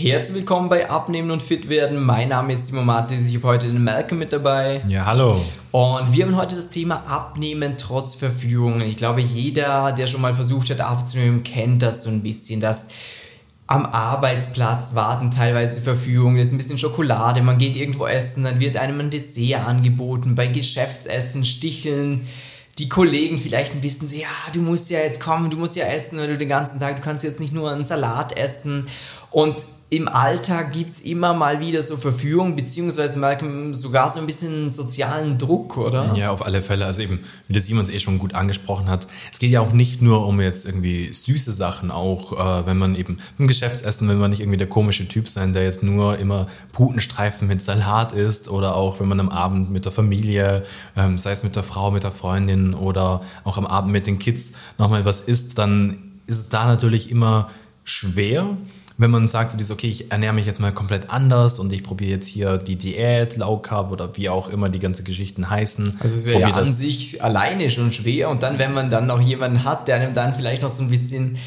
Herzlich willkommen bei Abnehmen und Fit werden. Mein Name ist Simon Martis. Ich habe heute den Malcolm mit dabei. Ja, hallo. Und wir haben heute das Thema Abnehmen trotz Verfügung. Ich glaube, jeder, der schon mal versucht hat abzunehmen, kennt das so ein bisschen. Das am Arbeitsplatz warten teilweise Verfügungen, das ist ein bisschen Schokolade, man geht irgendwo essen, dann wird einem ein Dessert angeboten, bei Geschäftsessen sticheln die Kollegen vielleicht ein bisschen so, ja, du musst ja jetzt kommen, du musst ja essen, weil du den ganzen Tag, du kannst jetzt nicht nur einen Salat essen und im Alltag gibt es immer mal wieder so Verführung, beziehungsweise sogar so ein bisschen sozialen Druck, oder? Ja, auf alle Fälle. Also eben, wie das Simons eh schon gut angesprochen hat, es geht ja auch nicht nur um jetzt irgendwie süße Sachen, auch äh, wenn man eben im Geschäftsessen, wenn man nicht irgendwie der komische Typ sein, der jetzt nur immer Putenstreifen mit Salat isst oder auch wenn man am Abend mit der Familie, ähm, sei es mit der Frau, mit der Freundin oder auch am Abend mit den Kids nochmal was isst, dann ist es da natürlich immer schwer wenn man sagt, okay, ich ernähre mich jetzt mal komplett anders und ich probiere jetzt hier die Diät, Low Carb oder wie auch immer die ganzen Geschichten heißen. Also es wäre ja an sich alleine schon schwer und dann, wenn man dann noch jemanden hat, der einem dann vielleicht noch so ein bisschen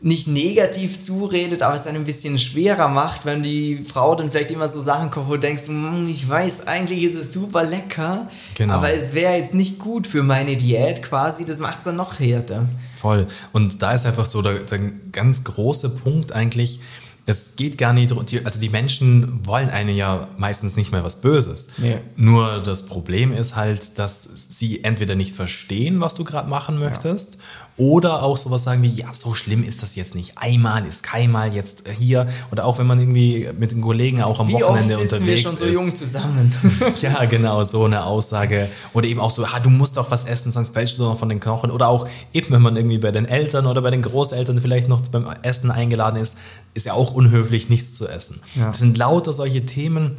nicht negativ zuredet, aber es einem ein bisschen schwerer macht, wenn die Frau dann vielleicht immer so Sachen kocht, wo du denkst, hm, ich weiß, eigentlich ist es super lecker, genau. aber es wäre jetzt nicht gut für meine Diät quasi, das macht es dann noch härter. Voll. Und da ist einfach so der, der ganz große Punkt eigentlich, es geht gar nicht, also die Menschen wollen einen ja meistens nicht mehr was Böses. Ja. Nur das Problem ist halt, dass sie entweder nicht verstehen, was du gerade machen möchtest, ja. oder auch sowas sagen wie, ja, so schlimm ist das jetzt nicht. Einmal ist keinmal jetzt hier. Oder auch wenn man irgendwie mit den Kollegen auch am wie Wochenende oft unterwegs wir schon so ist. jung zusammen. ja, genau, so eine Aussage. Oder eben auch so, ah, du musst doch was essen, sonst fällst du noch von den Knochen. Oder auch eben, wenn man irgendwie bei den Eltern oder bei den Großeltern vielleicht noch beim Essen eingeladen ist, ist ja auch unhöflich, nichts zu essen. Ja. Das sind lauter solche Themen.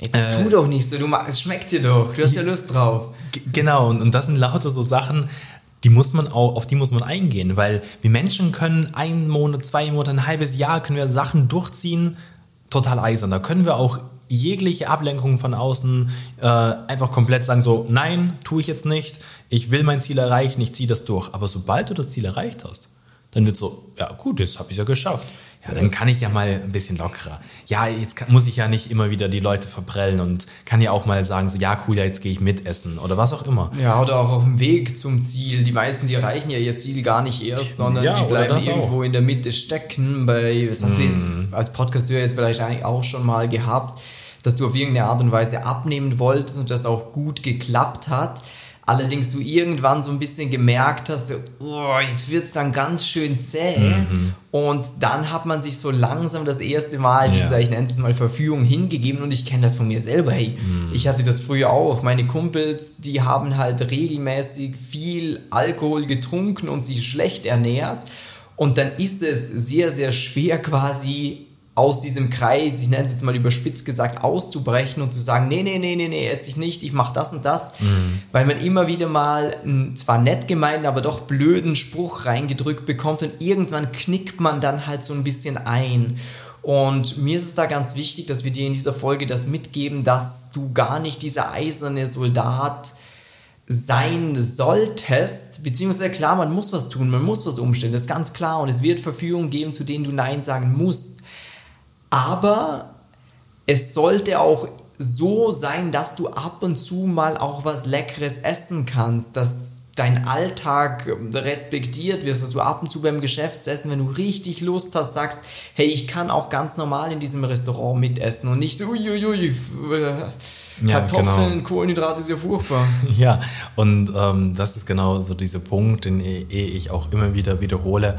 Jetzt äh, tu doch nicht so, du, es schmeckt dir doch, du hast ja Lust drauf. Genau, und, und das sind lauter so Sachen, die muss man auch, auf die muss man eingehen, weil wir Menschen können einen Monat, zwei Monate, ein halbes Jahr können wir Sachen durchziehen, total eisern. Da können wir auch jegliche Ablenkung von außen äh, einfach komplett sagen, so, nein, tue ich jetzt nicht, ich will mein Ziel erreichen, ich ziehe das durch. Aber sobald du das Ziel erreicht hast, dann wird so, ja gut, jetzt habe ich ja geschafft. Ja, dann kann ich ja mal ein bisschen lockerer. Ja, jetzt kann, muss ich ja nicht immer wieder die Leute verprellen und kann ja auch mal sagen, so, ja, cool, ja, jetzt gehe ich mitessen oder was auch immer. Ja, oder auch auf dem Weg zum Ziel. Die meisten, die erreichen ja ihr Ziel gar nicht erst, sondern ja, die bleiben irgendwo auch. in der Mitte stecken. Bei, was hast mm. du jetzt mhm. als Podcast jetzt vielleicht eigentlich auch schon mal gehabt, dass du auf irgendeine Art und Weise abnehmen wolltest und das auch gut geklappt hat. Allerdings du irgendwann so ein bisschen gemerkt hast, oh, jetzt wird es dann ganz schön zäh. Mhm. Und dann hat man sich so langsam das erste Mal ja. dieser, ich nenne es mal, Verfügung hingegeben. Und ich kenne das von mir selber. Hey, mhm. ich hatte das früher auch. Meine Kumpels, die haben halt regelmäßig viel Alkohol getrunken und sich schlecht ernährt. Und dann ist es sehr, sehr schwer quasi aus diesem Kreis, ich nenne es jetzt mal überspitzt gesagt, auszubrechen und zu sagen, nee, nee, nee, nee, nee, esse ich nicht, ich mache das und das, mhm. weil man immer wieder mal einen zwar nett gemeinten, aber doch blöden Spruch reingedrückt bekommt und irgendwann knickt man dann halt so ein bisschen ein. Und mir ist es da ganz wichtig, dass wir dir in dieser Folge das mitgeben, dass du gar nicht dieser eiserne Soldat sein solltest, beziehungsweise klar, man muss was tun, man muss was umstellen, das ist ganz klar und es wird Verführungen geben, zu denen du Nein sagen musst. Aber es sollte auch so sein, dass du ab und zu mal auch was Leckeres essen kannst, dass dein Alltag respektiert wird, dass du ab und zu beim Geschäftsessen, wenn du richtig Lust hast, sagst, hey, ich kann auch ganz normal in diesem Restaurant mitessen und nicht, uiuiui, Kartoffeln, genau. Kohlenhydrate ist ja furchtbar. Ja, und ähm, das ist genau so dieser Punkt, den ich auch immer wieder wiederhole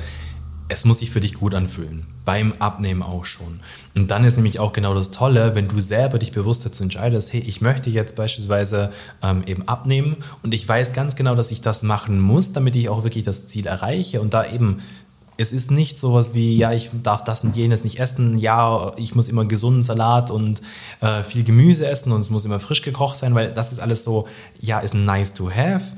es muss sich für dich gut anfühlen. Beim Abnehmen auch schon. Und dann ist nämlich auch genau das Tolle, wenn du selber dich bewusst dazu entscheidest, hey, ich möchte jetzt beispielsweise ähm, eben abnehmen und ich weiß ganz genau, dass ich das machen muss, damit ich auch wirklich das Ziel erreiche und da eben es ist nicht sowas wie, ja, ich darf das und jenes nicht essen, ja, ich muss immer gesunden Salat und äh, viel Gemüse essen und es muss immer frisch gekocht sein, weil das ist alles so, ja, ist nice to have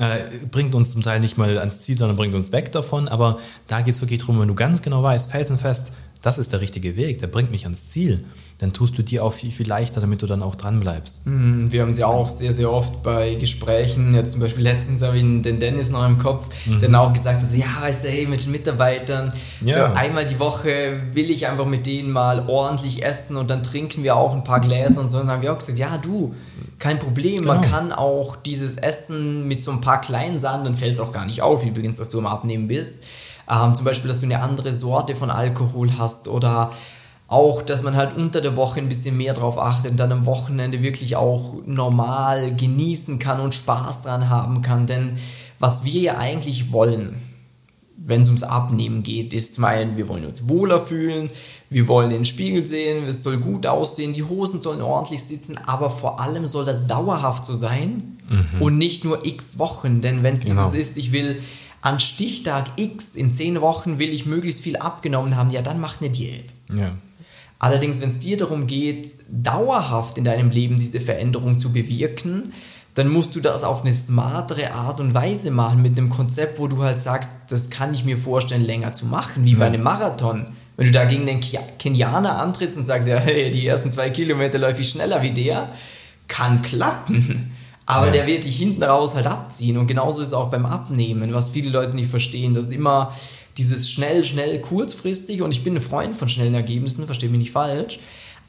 äh, bringt uns zum Teil nicht mal ans Ziel, sondern bringt uns weg davon. Aber da geht es wirklich darum, wenn du ganz genau weißt, felsenfest, das ist der richtige Weg, der bringt mich ans Ziel, dann tust du dir auch viel, viel leichter, damit du dann auch dran bleibst. Mhm, wir haben sie auch sehr, sehr oft bei Gesprächen, jetzt zum Beispiel letztens habe ich den Dennis noch im Kopf, mhm. der dann auch gesagt hat, so, ja, weißt du, hey, mit den Mitarbeitern, ja. so einmal die Woche will ich einfach mit denen mal ordentlich essen und dann trinken wir auch ein paar Gläser und so. Und dann haben wir auch gesagt, ja, du, kein Problem, genau. man kann auch dieses Essen mit so ein paar kleinen Sachen, dann fällt es auch gar nicht auf, übrigens, dass du im Abnehmen bist. Ähm, zum Beispiel, dass du eine andere Sorte von Alkohol hast oder auch, dass man halt unter der Woche ein bisschen mehr drauf achtet und dann am Wochenende wirklich auch normal genießen kann und Spaß dran haben kann. Denn was wir ja eigentlich wollen, wenn es ums Abnehmen geht, ist zum einen, wir wollen uns wohler fühlen, wir wollen den Spiegel sehen, es soll gut aussehen, die Hosen sollen ordentlich sitzen, aber vor allem soll das dauerhaft so sein mhm. und nicht nur x Wochen. Denn wenn es genau. dieses ist, ich will an Stichtag X in zehn Wochen will ich möglichst viel abgenommen haben, ja, dann mach eine Diät. Ja. Allerdings, wenn es dir darum geht, dauerhaft in deinem Leben diese Veränderung zu bewirken, dann musst du das auf eine smartere Art und Weise machen mit einem Konzept, wo du halt sagst, das kann ich mir vorstellen, länger zu machen, wie ja. bei einem Marathon. Wenn du da gegen den Kenianer antrittst und sagst, ja, hey, die ersten zwei Kilometer läufe ich schneller wie der, kann klappen. Aber ja. der wird dich hinten raus halt abziehen. Und genauso ist es auch beim Abnehmen, was viele Leute nicht verstehen. Das ist immer dieses schnell, schnell, kurzfristig. Und ich bin ein Freund von schnellen Ergebnissen, verstehe mich nicht falsch.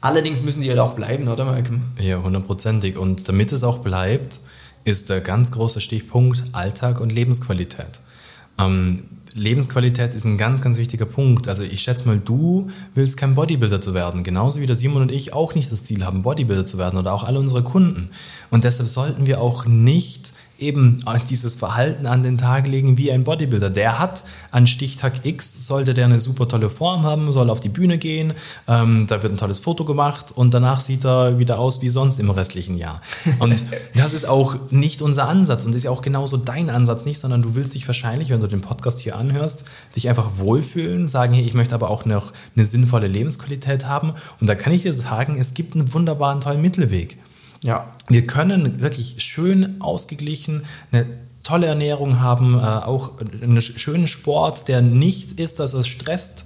Allerdings müssen die halt auch bleiben, oder Malcolm? Ja, hundertprozentig. Und damit es auch bleibt, ist der ganz große Stichpunkt Alltag und Lebensqualität. Ähm, Lebensqualität ist ein ganz, ganz wichtiger Punkt. Also ich schätze mal, du willst kein Bodybuilder zu werden, genauso wie der Simon und ich auch nicht das Ziel haben, Bodybuilder zu werden oder auch alle unsere Kunden. Und deshalb sollten wir auch nicht eben dieses Verhalten an den Tag legen wie ein Bodybuilder. Der hat an Stichtag X, sollte der eine super tolle Form haben, soll auf die Bühne gehen, ähm, da wird ein tolles Foto gemacht und danach sieht er wieder aus wie sonst im restlichen Jahr. Und das ist auch nicht unser Ansatz und ist ja auch genauso dein Ansatz nicht, sondern du willst dich wahrscheinlich, wenn du den Podcast hier anhörst, dich einfach wohlfühlen, sagen, hey, ich möchte aber auch noch eine sinnvolle Lebensqualität haben. Und da kann ich dir sagen, es gibt einen wunderbaren, tollen Mittelweg. Ja. Wir können wirklich schön ausgeglichen eine tolle Ernährung haben, äh, auch einen schönen Sport, der nicht ist, dass es stresst.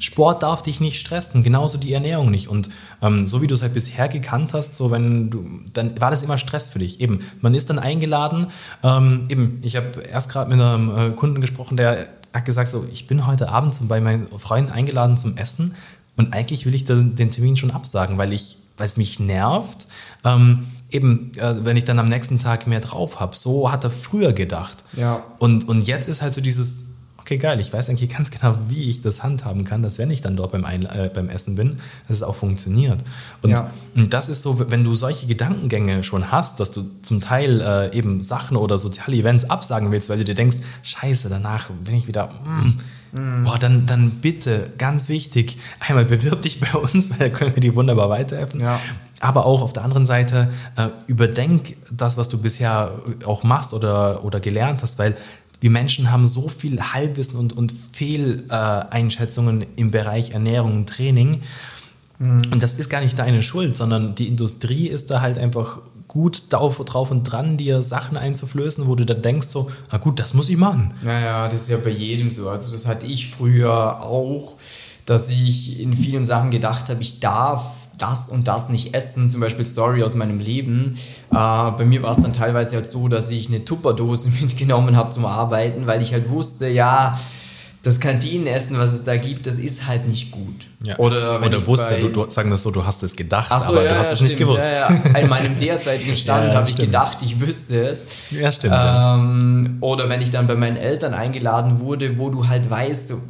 Sport darf dich nicht stressen, genauso die Ernährung nicht. Und ähm, so wie du es halt bisher gekannt hast, so wenn du, dann war das immer Stress für dich. Eben, man ist dann eingeladen. Ähm, eben, ich habe erst gerade mit einem äh, Kunden gesprochen, der hat gesagt, so, ich bin heute Abend bei meinen Freunden eingeladen zum Essen und eigentlich will ich den, den Termin schon absagen, weil ich weil es mich nervt. Ähm, eben, äh, wenn ich dann am nächsten Tag mehr drauf habe. So hat er früher gedacht. Ja. Und, und jetzt ist halt so dieses, okay, geil, ich weiß eigentlich ganz genau, wie ich das handhaben kann, dass wenn ich dann dort beim, Ein äh, beim Essen bin, dass es auch funktioniert. Und, ja. und das ist so, wenn du solche Gedankengänge schon hast, dass du zum Teil äh, eben Sachen oder soziale Events absagen willst, weil du dir denkst, scheiße, danach bin ich wieder... Mm, Mhm. Boah, dann, dann bitte, ganz wichtig, einmal bewirb dich bei uns, weil da können wir dir wunderbar weiterhelfen. Ja. Aber auch auf der anderen Seite, äh, überdenk das, was du bisher auch machst oder, oder gelernt hast, weil wir Menschen haben so viel Halbwissen und, und Fehleinschätzungen im Bereich Ernährung und Training. Mhm. Und das ist gar nicht deine Schuld, sondern die Industrie ist da halt einfach gut drauf, und dran, dir Sachen einzuflößen, wo du dann denkst so, na gut, das muss ich machen. Naja, das ist ja bei jedem so. Also das hatte ich früher auch, dass ich in vielen Sachen gedacht habe, ich darf das und das nicht essen, zum Beispiel Story aus meinem Leben. Äh, bei mir war es dann teilweise halt so, dass ich eine Tupperdose mitgenommen habe zum Arbeiten, weil ich halt wusste, ja, das Kantinenessen, was es da gibt, das ist halt nicht gut. Ja. Oder, Oder wusste, du, du, sagen wir so, du hast es gedacht, so, aber ja, du hast ja, es nicht gewusst. In meinem derzeitigen Stand habe ich gedacht, ich wüsste es. Ja, stimmt. Ähm, oder wenn ich dann bei meinen Eltern eingeladen wurde, wo du halt weißt, so,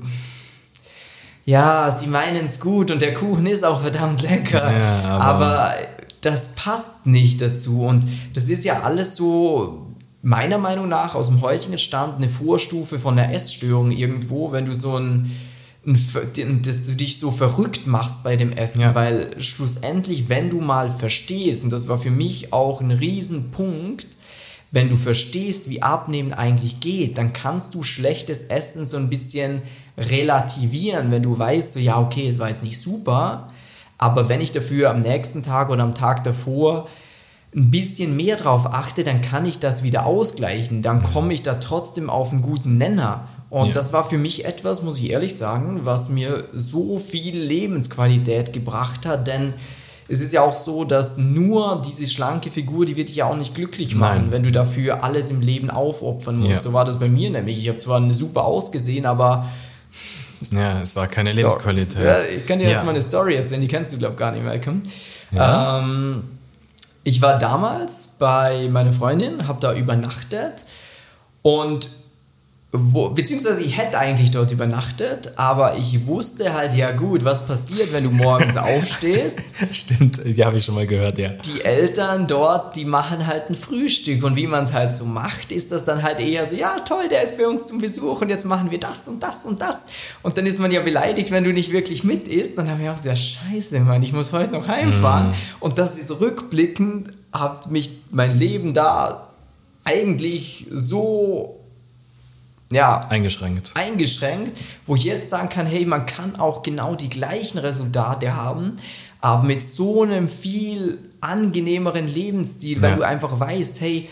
ja, sie meinen es gut und der Kuchen ist auch verdammt lecker, aber, aber das passt nicht dazu. Und das ist ja alles so meiner Meinung nach aus dem heutigen Stand eine Vorstufe von einer Essstörung irgendwo, wenn du so ein, ein dass du dich so verrückt machst bei dem Essen, ja. weil schlussendlich, wenn du mal verstehst, und das war für mich auch ein Riesenpunkt, wenn du verstehst, wie Abnehmen eigentlich geht, dann kannst du schlechtes Essen so ein bisschen relativieren, wenn du weißt, so ja, okay, es war jetzt nicht super, aber wenn ich dafür am nächsten Tag oder am Tag davor ein bisschen mehr drauf achte, dann kann ich das wieder ausgleichen. Dann mhm. komme ich da trotzdem auf einen guten Nenner. Und ja. das war für mich etwas, muss ich ehrlich sagen, was mir so viel Lebensqualität gebracht hat, denn es ist ja auch so, dass nur diese schlanke Figur, die wird dich ja auch nicht glücklich machen, Nein. wenn du dafür alles im Leben aufopfern musst. Ja. So war das bei mir nämlich. Ich habe zwar eine super ausgesehen, aber ja, es war keine Lebensqualität. Ja, ich kann dir jetzt ja. mal eine Story erzählen, die kennst du, glaube ich, gar nicht, Malcolm. Ja. Ähm, ich war damals bei meiner Freundin, habe da übernachtet und wo, beziehungsweise ich hätte eigentlich dort übernachtet, aber ich wusste halt, ja gut, was passiert, wenn du morgens aufstehst. Stimmt, die habe ich schon mal gehört, ja. Die Eltern dort, die machen halt ein Frühstück und wie man es halt so macht, ist das dann halt eher so, ja toll, der ist bei uns zum Besuch und jetzt machen wir das und das und das. Und dann ist man ja beleidigt, wenn du nicht wirklich mit isst. Dann haben wir auch gesagt, scheiße, Mann, ich muss heute noch heimfahren. Mm. Und das ist rückblickend, hat mich mein Leben da eigentlich so ja, eingeschränkt. Eingeschränkt, wo ich jetzt sagen kann, hey, man kann auch genau die gleichen Resultate haben, aber mit so einem viel angenehmeren Lebensstil, weil ja. du einfach weißt, hey,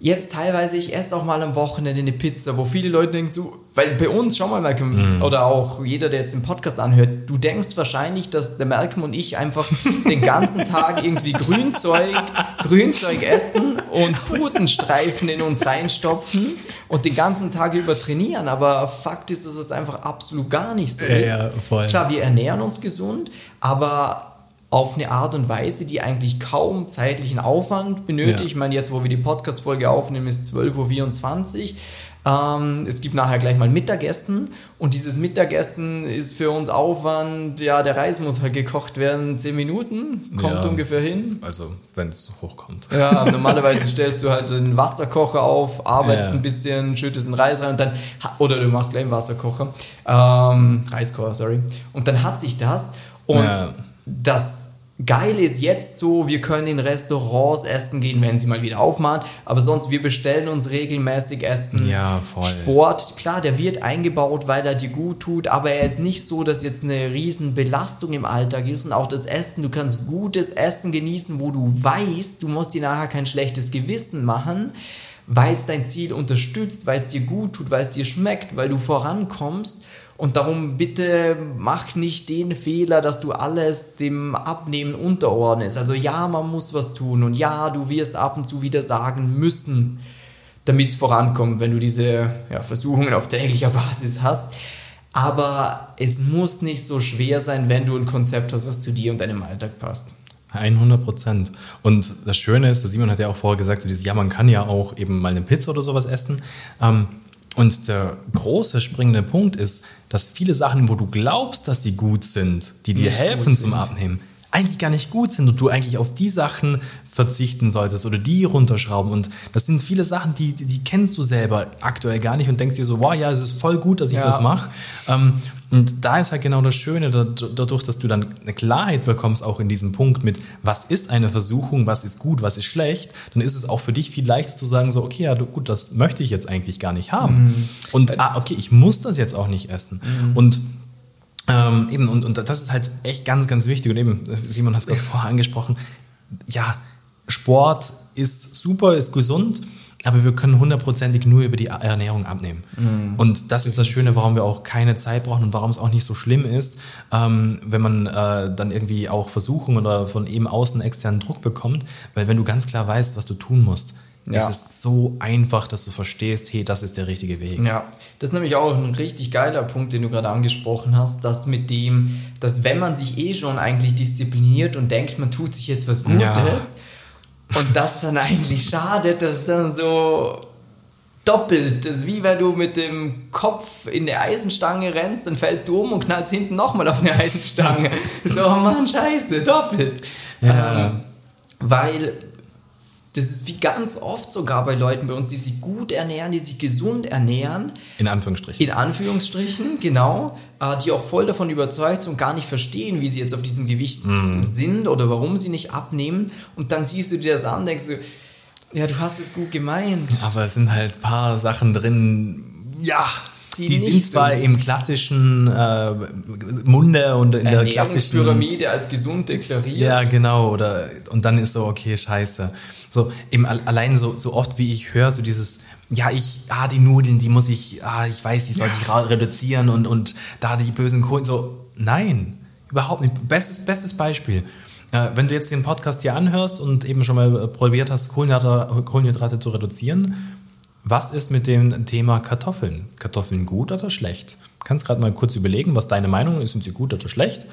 jetzt teilweise, ich esse auch mal am Wochenende eine Pizza, wo viele Leute denken so, weil bei uns, schau mal, Malcolm, mm. oder auch jeder, der jetzt den Podcast anhört, du denkst wahrscheinlich, dass der Malcolm und ich einfach den ganzen Tag irgendwie Grünzeug, Grünzeug essen und Putenstreifen in uns reinstopfen und den ganzen Tag über trainieren, aber Fakt ist, dass es einfach absolut gar nicht so ist. Ja, voll. Klar, wir ernähren uns gesund, aber auf eine Art und Weise, die eigentlich kaum zeitlichen Aufwand benötigt. Ja. Ich meine, jetzt, wo wir die Podcast-Folge aufnehmen, ist 12.24 Uhr. Ähm, es gibt nachher gleich mal Mittagessen und dieses Mittagessen ist für uns Aufwand, ja, der Reis muss halt gekocht werden, 10 Minuten, kommt ja, ungefähr hin. Also, wenn es hochkommt. Ja, normalerweise stellst du halt den Wasserkocher auf, arbeitest ja. ein bisschen, schüttest den Reis rein und dann, oder du machst gleich einen Wasserkocher, ähm, Reiskocher, sorry. Und dann hat sich das und das Geil ist jetzt so, wir können in Restaurants essen gehen, wenn sie mal wieder aufmachen, aber sonst wir bestellen uns regelmäßig Essen. Ja, voll. Sport, klar, der wird eingebaut, weil er dir gut tut, aber er ist nicht so, dass jetzt eine riesen Belastung im Alltag ist und auch das Essen, du kannst gutes Essen genießen, wo du weißt, du musst dir nachher kein schlechtes Gewissen machen, weil es dein Ziel unterstützt, weil es dir gut tut, weil es dir schmeckt, weil du vorankommst und darum bitte mach nicht den Fehler, dass du alles dem Abnehmen unterordnest. Also ja, man muss was tun und ja, du wirst ab und zu wieder sagen müssen, damit es vorankommt, wenn du diese ja, Versuchungen auf täglicher Basis hast. Aber es muss nicht so schwer sein, wenn du ein Konzept hast, was zu dir und deinem Alltag passt. 100 Prozent. Und das Schöne ist, Simon hat ja auch vorher gesagt, so dieses, ja, man kann ja auch eben mal eine Pizza oder sowas essen. Ähm, und der große springende Punkt ist, dass viele Sachen, wo du glaubst, dass sie gut sind, die dir helfen zum Abnehmen, eigentlich gar nicht gut sind und du eigentlich auf die Sachen verzichten solltest oder die runterschrauben. Und das sind viele Sachen, die, die kennst du selber aktuell gar nicht und denkst dir so, wow, ja, es ist voll gut, dass ich ja. das mache. Ähm, und da ist halt genau das Schöne, dadurch, dass du dann eine Klarheit bekommst, auch in diesem Punkt mit, was ist eine Versuchung, was ist gut, was ist schlecht, dann ist es auch für dich viel leichter zu sagen, so, okay, ja, gut, das möchte ich jetzt eigentlich gar nicht haben. Mhm. Und, ah, okay, ich muss das jetzt auch nicht essen. Mhm. Und ähm, eben, und, und das ist halt echt ganz, ganz wichtig. Und eben, Simon hat es gerade vorher angesprochen, ja, Sport ist super, ist gesund, aber wir können hundertprozentig nur über die Ernährung abnehmen. Mm. Und das ist das Schöne, warum wir auch keine Zeit brauchen und warum es auch nicht so schlimm ist, ähm, wenn man äh, dann irgendwie auch Versuchungen oder von eben außen externen Druck bekommt, weil wenn du ganz klar weißt, was du tun musst, ja. Es ist so einfach, dass du verstehst, hey, das ist der richtige Weg. Ja, das ist nämlich auch ein richtig geiler Punkt, den du gerade angesprochen hast, dass mit dem, dass wenn man sich eh schon eigentlich diszipliniert und denkt, man tut sich jetzt was Gutes ja. und das dann eigentlich schadet, dass dann so doppelt. Das ist wie wenn du mit dem Kopf in der Eisenstange rennst, dann fällst du um und knallst hinten nochmal auf eine Eisenstange. so, Mann, scheiße, doppelt. Ja. Ähm, weil das ist wie ganz oft sogar bei Leuten bei uns, die sich gut ernähren, die sich gesund ernähren. In Anführungsstrichen. In Anführungsstrichen, genau. Äh, die auch voll davon überzeugt sind und gar nicht verstehen, wie sie jetzt auf diesem Gewicht mm. sind oder warum sie nicht abnehmen. Und dann siehst du dir das an und denkst du, ja, du hast es gut gemeint. Aber es sind halt ein paar Sachen drin, ja, die, die sind zwar im klassischen äh, Munde und in der klassischen Pyramide als gesund deklariert. Ja, genau. Oder und dann ist so okay, scheiße. So eben allein so so oft wie ich höre so dieses ja, ich, ah, die Nudeln, die muss ich, ah, ich weiß, die sollte ich reduzieren und, und da die bösen Kohlen, so, nein, überhaupt nicht. Bestes, bestes Beispiel. Äh, wenn du jetzt den Podcast hier anhörst und eben schon mal probiert hast, Kohlenhydrate, Kohlenhydrate zu reduzieren, was ist mit dem Thema Kartoffeln? Kartoffeln gut oder schlecht? Kannst gerade mal kurz überlegen, was deine Meinung ist, sind sie gut oder schlecht?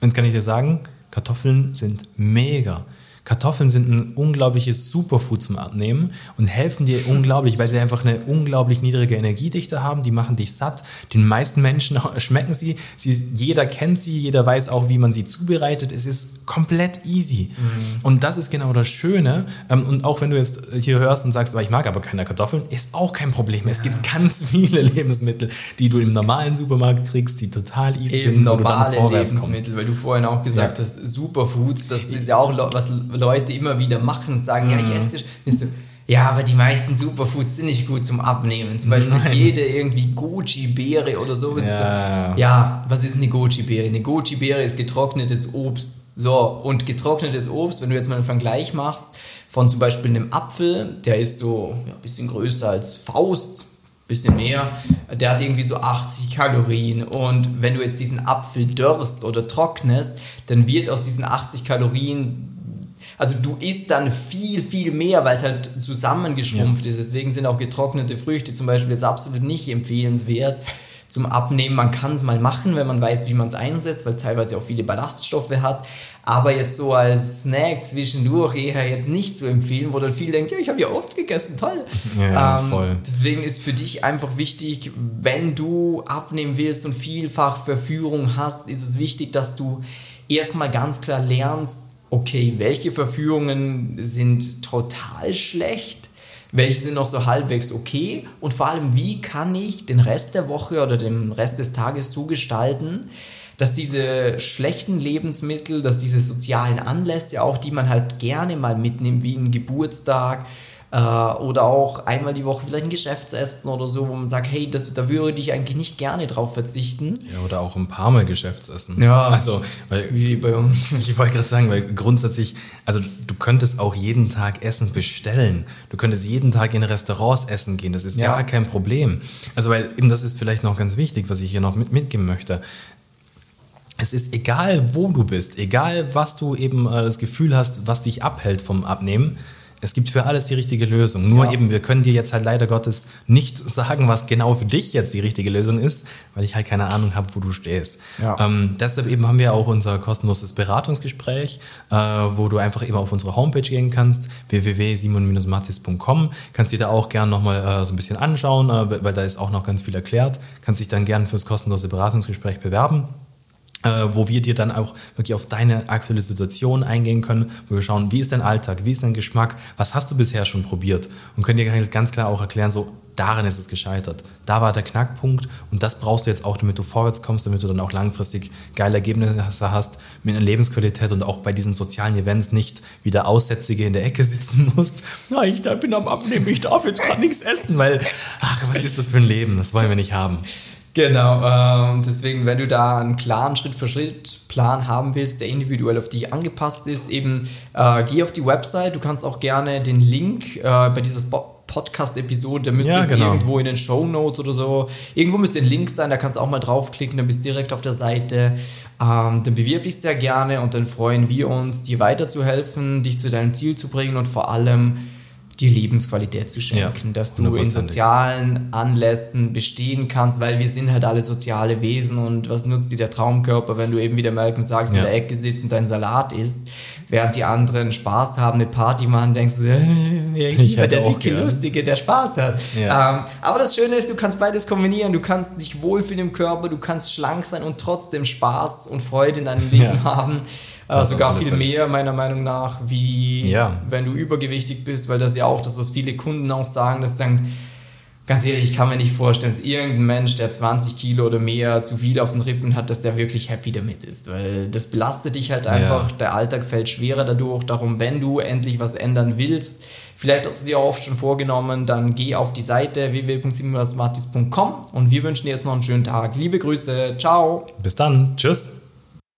Jetzt kann ich dir sagen, Kartoffeln sind mega. Kartoffeln sind ein unglaubliches Superfood zum Abnehmen und helfen dir unglaublich, weil sie einfach eine unglaublich niedrige Energiedichte haben. Die machen dich satt. Den meisten Menschen schmecken sie. sie jeder kennt sie, jeder weiß auch, wie man sie zubereitet. Es ist komplett easy. Mhm. Und das ist genau das Schöne. Ähm, und auch wenn du jetzt hier hörst und sagst, ich mag aber keine Kartoffeln, ist auch kein Problem. Ja. Es gibt ganz viele Lebensmittel, die du im normalen Supermarkt kriegst, die total easy Eben sind, normale Lebensmittel, kommst. weil du vorhin auch gesagt ja. hast, Superfoods, das ist ja auch was Leute immer wieder machen und sagen, mhm. ja, ich esse. So, ja, aber die meisten Superfoods sind nicht gut zum Abnehmen. Zum Beispiel Nein. jede irgendwie Goji-Beere oder so. Ja. ja, was ist eine Goji-Beere? Eine Goji-Beere ist getrocknetes Obst. So, und getrocknetes Obst, wenn du jetzt mal einen Vergleich machst von zum Beispiel einem Apfel, der ist so ja, ein bisschen größer als Faust, bisschen mehr, der hat irgendwie so 80 Kalorien und wenn du jetzt diesen Apfel dörrst oder trocknest, dann wird aus diesen 80 Kalorien also du isst dann viel, viel mehr, weil es halt zusammengeschrumpft ja. ist. Deswegen sind auch getrocknete Früchte zum Beispiel jetzt absolut nicht empfehlenswert zum Abnehmen. Man kann es mal machen, wenn man weiß, wie man es einsetzt, weil es teilweise auch viele Ballaststoffe hat. Aber jetzt so als Snack zwischendurch eher jetzt nicht zu empfehlen, wo dann viele denken, ja, ich habe ja Obst gegessen, toll. Ja, ähm, voll. Deswegen ist für dich einfach wichtig, wenn du abnehmen willst und vielfach Verführung hast, ist es wichtig, dass du erstmal ganz klar lernst, okay, welche Verführungen sind total schlecht, welche sind noch so halbwegs okay und vor allem, wie kann ich den Rest der Woche oder den Rest des Tages so gestalten, dass diese schlechten Lebensmittel, dass diese sozialen Anlässe auch, die man halt gerne mal mitnimmt, wie ein Geburtstag, äh, oder auch einmal die Woche vielleicht ein Geschäftsessen oder so, wo man sagt, hey, das, da würde ich eigentlich nicht gerne drauf verzichten. Ja, oder auch ein paar Mal Geschäftsessen. Ja. Also, weil, wie bei uns. Ich wollte gerade sagen, weil grundsätzlich, also du könntest auch jeden Tag Essen bestellen. Du könntest jeden Tag in Restaurants essen gehen. Das ist ja. gar kein Problem. Also, weil eben das ist vielleicht noch ganz wichtig, was ich hier noch mit, mitgeben möchte es ist egal, wo du bist, egal, was du eben äh, das Gefühl hast, was dich abhält vom Abnehmen. Es gibt für alles die richtige Lösung. Nur ja. eben, wir können dir jetzt halt leider Gottes nicht sagen, was genau für dich jetzt die richtige Lösung ist, weil ich halt keine Ahnung habe, wo du stehst. Ja. Ähm, deshalb eben haben wir auch unser kostenloses Beratungsgespräch, äh, wo du einfach eben auf unsere Homepage gehen kannst, www.simon-mattis.com. Kannst dir da auch gerne nochmal äh, so ein bisschen anschauen, äh, weil da ist auch noch ganz viel erklärt. Kannst dich dann gerne fürs kostenlose Beratungsgespräch bewerben wo wir dir dann auch wirklich auf deine aktuelle Situation eingehen können, wo wir schauen, wie ist dein Alltag, wie ist dein Geschmack, was hast du bisher schon probiert und können dir ganz klar auch erklären, so daran ist es gescheitert. Da war der Knackpunkt und das brauchst du jetzt auch, damit du vorwärts kommst, damit du dann auch langfristig geile Ergebnisse hast mit einer Lebensqualität und auch bei diesen sozialen Events nicht wie der Aussätzige in der Ecke sitzen musst. Na, ich bin am Abnehmen, ich darf jetzt gerade nichts essen, weil, ach, was ist das für ein Leben? Das wollen wir nicht haben. Genau, ähm, deswegen, wenn du da einen klaren Schritt-für-Schritt-Plan haben willst, der individuell auf dich angepasst ist, eben äh, geh auf die Website. Du kannst auch gerne den Link äh, bei dieser Podcast-Episode, der müsste ja, genau. irgendwo in den Show Notes oder so, irgendwo müsste ein Link sein, da kannst du auch mal draufklicken, dann bist du direkt auf der Seite. Ähm, dann bewirb dich sehr gerne und dann freuen wir uns, dir weiterzuhelfen, dich zu deinem Ziel zu bringen und vor allem dir Lebensqualität zu schenken, ja, dass du in sozialen Anlässen bestehen kannst, weil wir sind halt alle soziale Wesen und was nutzt dir der Traumkörper, wenn du eben wieder Malcolm sagst, ja. in der Ecke sitzt und deinen Salat isst, während die anderen Spaß haben, eine Party machen, denkst du, ja, ich lieber der dicke gern. Lustige, der Spaß hat. Ja. Ähm, aber das Schöne ist, du kannst beides kombinieren, du kannst dich wohlfühlen im Körper, du kannst schlank sein und trotzdem Spaß und Freude in deinem Leben haben. Äh, sogar viel Fälle. mehr, meiner Meinung nach, wie ja. wenn du übergewichtig bist, weil das ist ja auch das, was viele Kunden auch sagen, dass sie sagen, ganz ehrlich, ich kann mir nicht vorstellen, dass irgendein Mensch, der 20 Kilo oder mehr zu viel auf den Rippen hat, dass der wirklich happy damit ist, weil das belastet dich halt einfach, ja. der Alltag fällt schwerer dadurch, darum, wenn du endlich was ändern willst, vielleicht hast du dir auch oft schon vorgenommen, dann geh auf die Seite www.simularsmartis.com und wir wünschen dir jetzt noch einen schönen Tag. Liebe Grüße, ciao. Bis dann, tschüss.